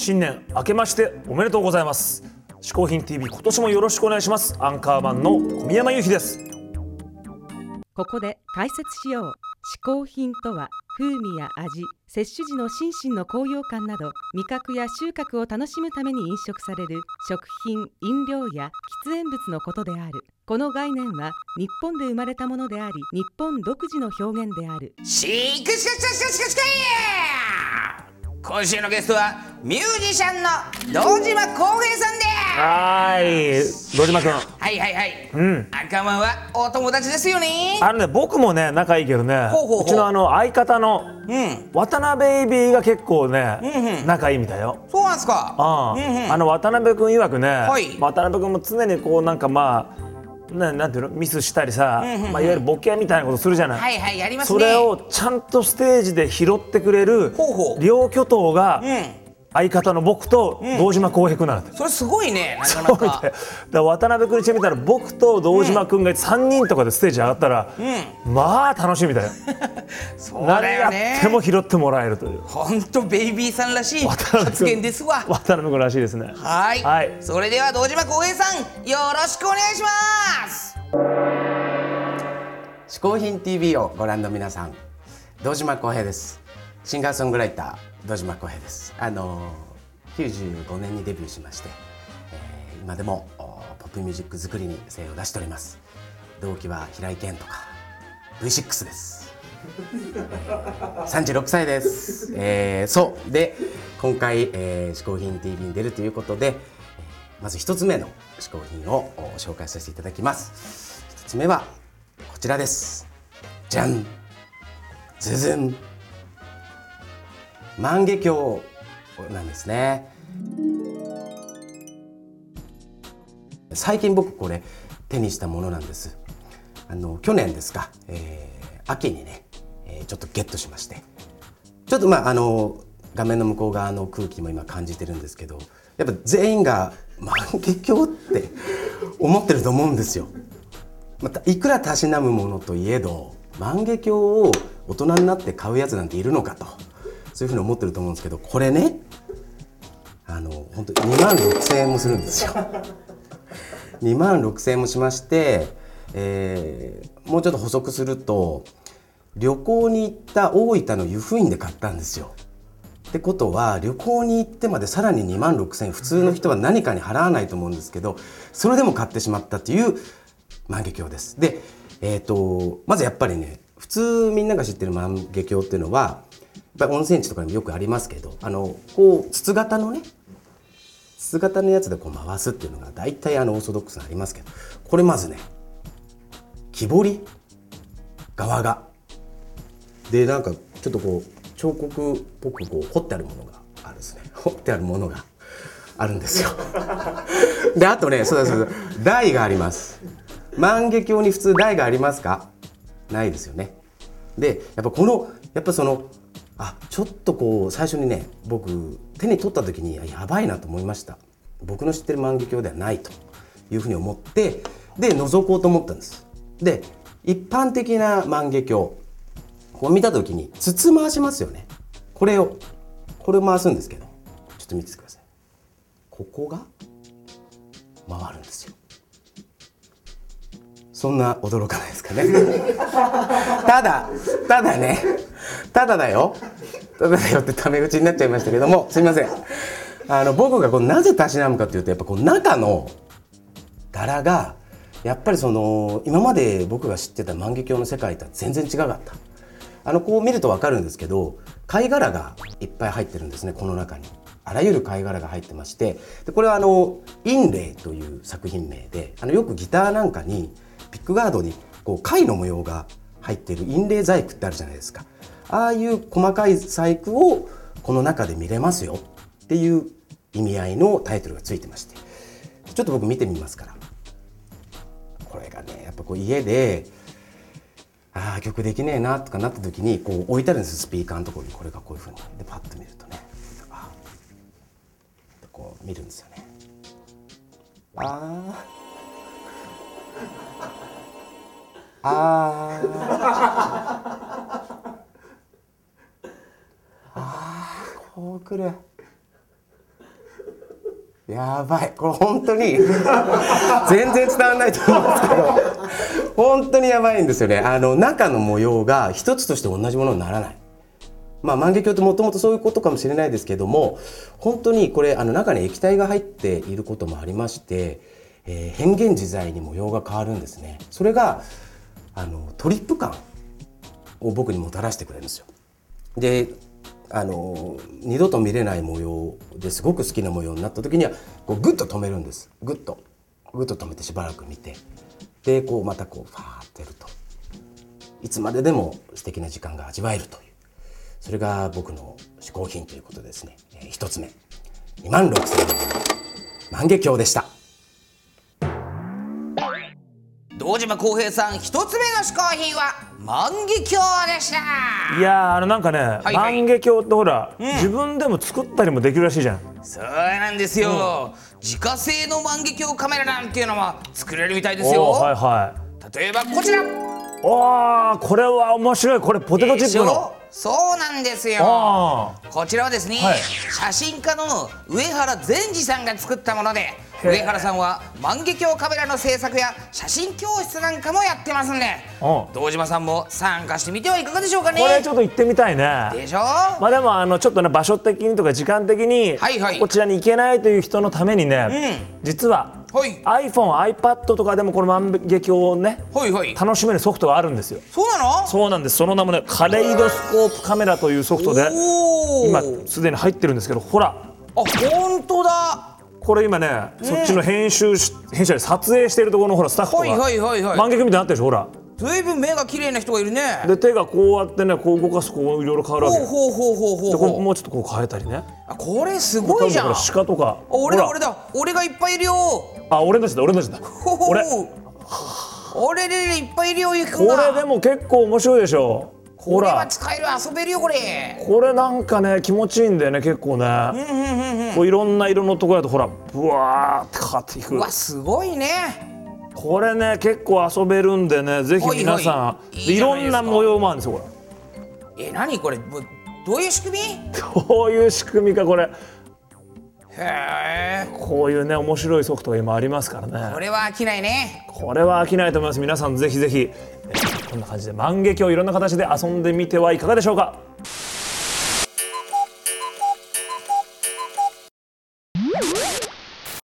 新年明けましておめでとうございます。嗜好品 TV 今年もよろしくお願いします。アンカーマンの小宮山由紀です。ここで解説しよう。嗜好品とは風味や味摂取時の心身の高揚感など味覚や収穫を楽しむために飲食される食品飲料や喫煙物のことである。この概念は日本で生まれたものであり日本独自の表現である。シークシカシカシカシカシカ今週のゲストはミュージシャンの堂島康平さんで。すはーい。堂島君。はいはいはい、ん。赤間はお友達ですよね。あのね僕もね仲いいけどね。ほうほうほう。ちのあの相方のうん。渡辺ベイビーが結構ね、仲いいみたいよ。そうなんですか。うんうん。あの渡辺君曰くね、い。渡辺君も常にこうなんかまあななんていうのミスしたりさ、まあ、いわゆるボケみたいなことするじゃない、はいはいやりますね。それをちゃんとステージで拾ってくれる両巨頭がうん相方の僕と堂島康平君なんだって、それすごいねなかなそうみたい。だかから渡辺君にしてみたら僕と堂島君が3人とかでステージ上がったら、まあ楽しみ だよそう何やっだよねても拾ってもらえるという。本当ベイビーさんらしい渡辺君発言ですわ。渡辺君らしいですね。はい。はい。それでは堂島康平さんよろしくお願いします。嗜好品 TV をご覧の皆さん堂島康平ですシンガーソングライター堂島康平です。あのー95年にデビューしまして、えー今でもおポップミュージック作りに精を出しております。同期は平井堅とか V6 です。36歳です、えーそう。で今回、えー、嗜好品 TV に出るということで、まず一つ目の嗜好品をお紹介させていただきます。一つ目はこちらです。じゃんズズン。万華鏡なんですね。最近僕これ手にしたものなんです。あの去年ですか、えー秋にね、えーちょっとゲットしまして。ちょっとまああの画面の向こう側の空気も今感じてるんですけどやっぱ全員が万華鏡って思ってると思うんですよ。またいくらたしなむものといえど万華鏡を大人になって買うやつなんているのかと。そういうふうに思ってると思うんですけどこれねあの本当に2万6,000円もするんですよ。2万6,000円もしまして、えーもうちょっと補足すると旅行に行った大分の湯布院で買ったんですよ。ってことは旅行に行ってまでさらに2万6,000円普通の人は何かに払わないと思うんですけどそれでも買ってしまったという万華鏡です。で、えー、とまずやっぱりね普通みんなが知ってる万華鏡っていうのは温泉地とかにもよくありますけどあのこう筒型のね筒型のやつでこう回すっていうのが大体あのオーソドックスにありますけどこれまずね木彫り？側が。でなんかちょっとこう彫刻っぽくこう彫ってあるものがあるんですね。彫ってあるものがあるんですよ。であとねそうだそうだ台があります。万華鏡に普通台がありますか？ないですよね。でやっぱこのやっぱそのあちょっとこう最初にね僕手に取った時にやばいなと思いました。僕の知ってる万華鏡ではないというふうに思ってで覗こうと思ったんです。で一般的な万華鏡こう見た時に筒回しますよね。これをこれを回すんですけどちょっと見ててください。ここが回るんですよ。そんな驚かないですかね。ただただねただだよ。ただだよってタメ口になっちゃいましたけどもすいません。あの僕がこうなぜたしなむかというとやっぱこう中の柄がやっぱりその今まで僕が知ってた万華鏡の世界とは全然違かった。あのこう見ると分かるんですけど貝殻がいっぱい入ってるんですねこの中に。あらゆる貝殻が入ってましてでこれはあの「インレイ」という作品名であのよくギターなんかにピックガードにこう貝の模様が入っているインレイ細工ってあるじゃないですか。ああいう細かい細工をこの中で見れますよっていう意味合いのタイトルがついてまして。ちょっと僕見てみますから。これがねやっぱこう家でああ曲できねえなとかなった時にこう置いてあるんですスピーカーのところに。これがこういうふうに。でパッと見るとね。ああこう見るんですよね。ああああこうくるやばい。これ本当に 全然伝わらないと思うんですけど。本当にやばいんですよね。あの中の模様が一つとして同じものにならない。まあ万華鏡ってもともとそういうことかもしれないですけども本当にこれあの中に液体が入っていることもありまして、えー変幻自在に模様が変わるんですね。それがあのトリップ感を僕にもたらしてくれるんですよ。であの二度と見れない模様ですごく好きな模様になった時にはこうグッと止めるんです。グッと。グッと止めてしばらく見て。でこうまたこうファーってやると。いつまででも素敵な時間が味わえるという。それが僕の嗜好品ということですね、えー一つ目。2万6000円万華鏡でした。堂島康平さん一つ目の嗜好品は万華鏡でした。いやーあのなんかね、いはい。万華鏡ってほら、自分でも作ったりもできるらしいじゃん。そうなんですよ、自家製の万華鏡カメラなんていうのも作れるみたいですよ、はいはい。例えばこちら。おーこれは面白い。これポテトチップのそうなんですよ。あこちらはですね、はい。写真家の上原善治さんが作ったもので上原さんは万華鏡カメラの制作や写真教室なんかもやってますんでうん堂島さんも参加してみてはいかがでしょうかね。これちょっと行ってみたいね。でしょ？まあでもあのちょっとね場所的にとか時間的にはいはい。こちらに行けないという人のためにね、実ははい。iPhone、iPad とかでもこの万華鏡をねはいはい。楽しめるソフトがあるんですよ。そうなの？そうなんです。その名もねカレイドスコープカメラというソフトで今すでに入ってるんですけどほら。あ本当だ。これ今ね、そっちの編集し編集で撮影してるところのほらスタッフとか、はいはいはいはい。万華鏡みたいになってるでしょほら。ずいぶん目が綺麗な人がいるね。で手がこうやってねこう動かすとこういろいろ変わるわけ。よほうほうほうほうでほうほう。これもうちょっとこう変えたりね。あこれすごいじゃん。鹿とか。俺だ俺だ。俺がいっぱいいるよあ俺たちだ俺たちだ。俺。俺でいっぱいいるよゆきこが。れでも結構面白いでしょ。ほこれはら使える遊べるよこれ。これなんかね気持ちいいんだよね結構ね。こういろんな色のところだとほらブワーってかかっていうくわすごいね。これね結構遊べるんでねぜひ皆さん。はいろんな模様もあるんですよこれ。え何これ？どういう仕組み？どういう仕組みかこれへえこういうね面白いソフトが今ありますからね。これは飽きないね。これは飽きないと思います。皆さんぜひぜひえーこんな感じで万華鏡いろんな形で遊んでみてはいかがでしょうか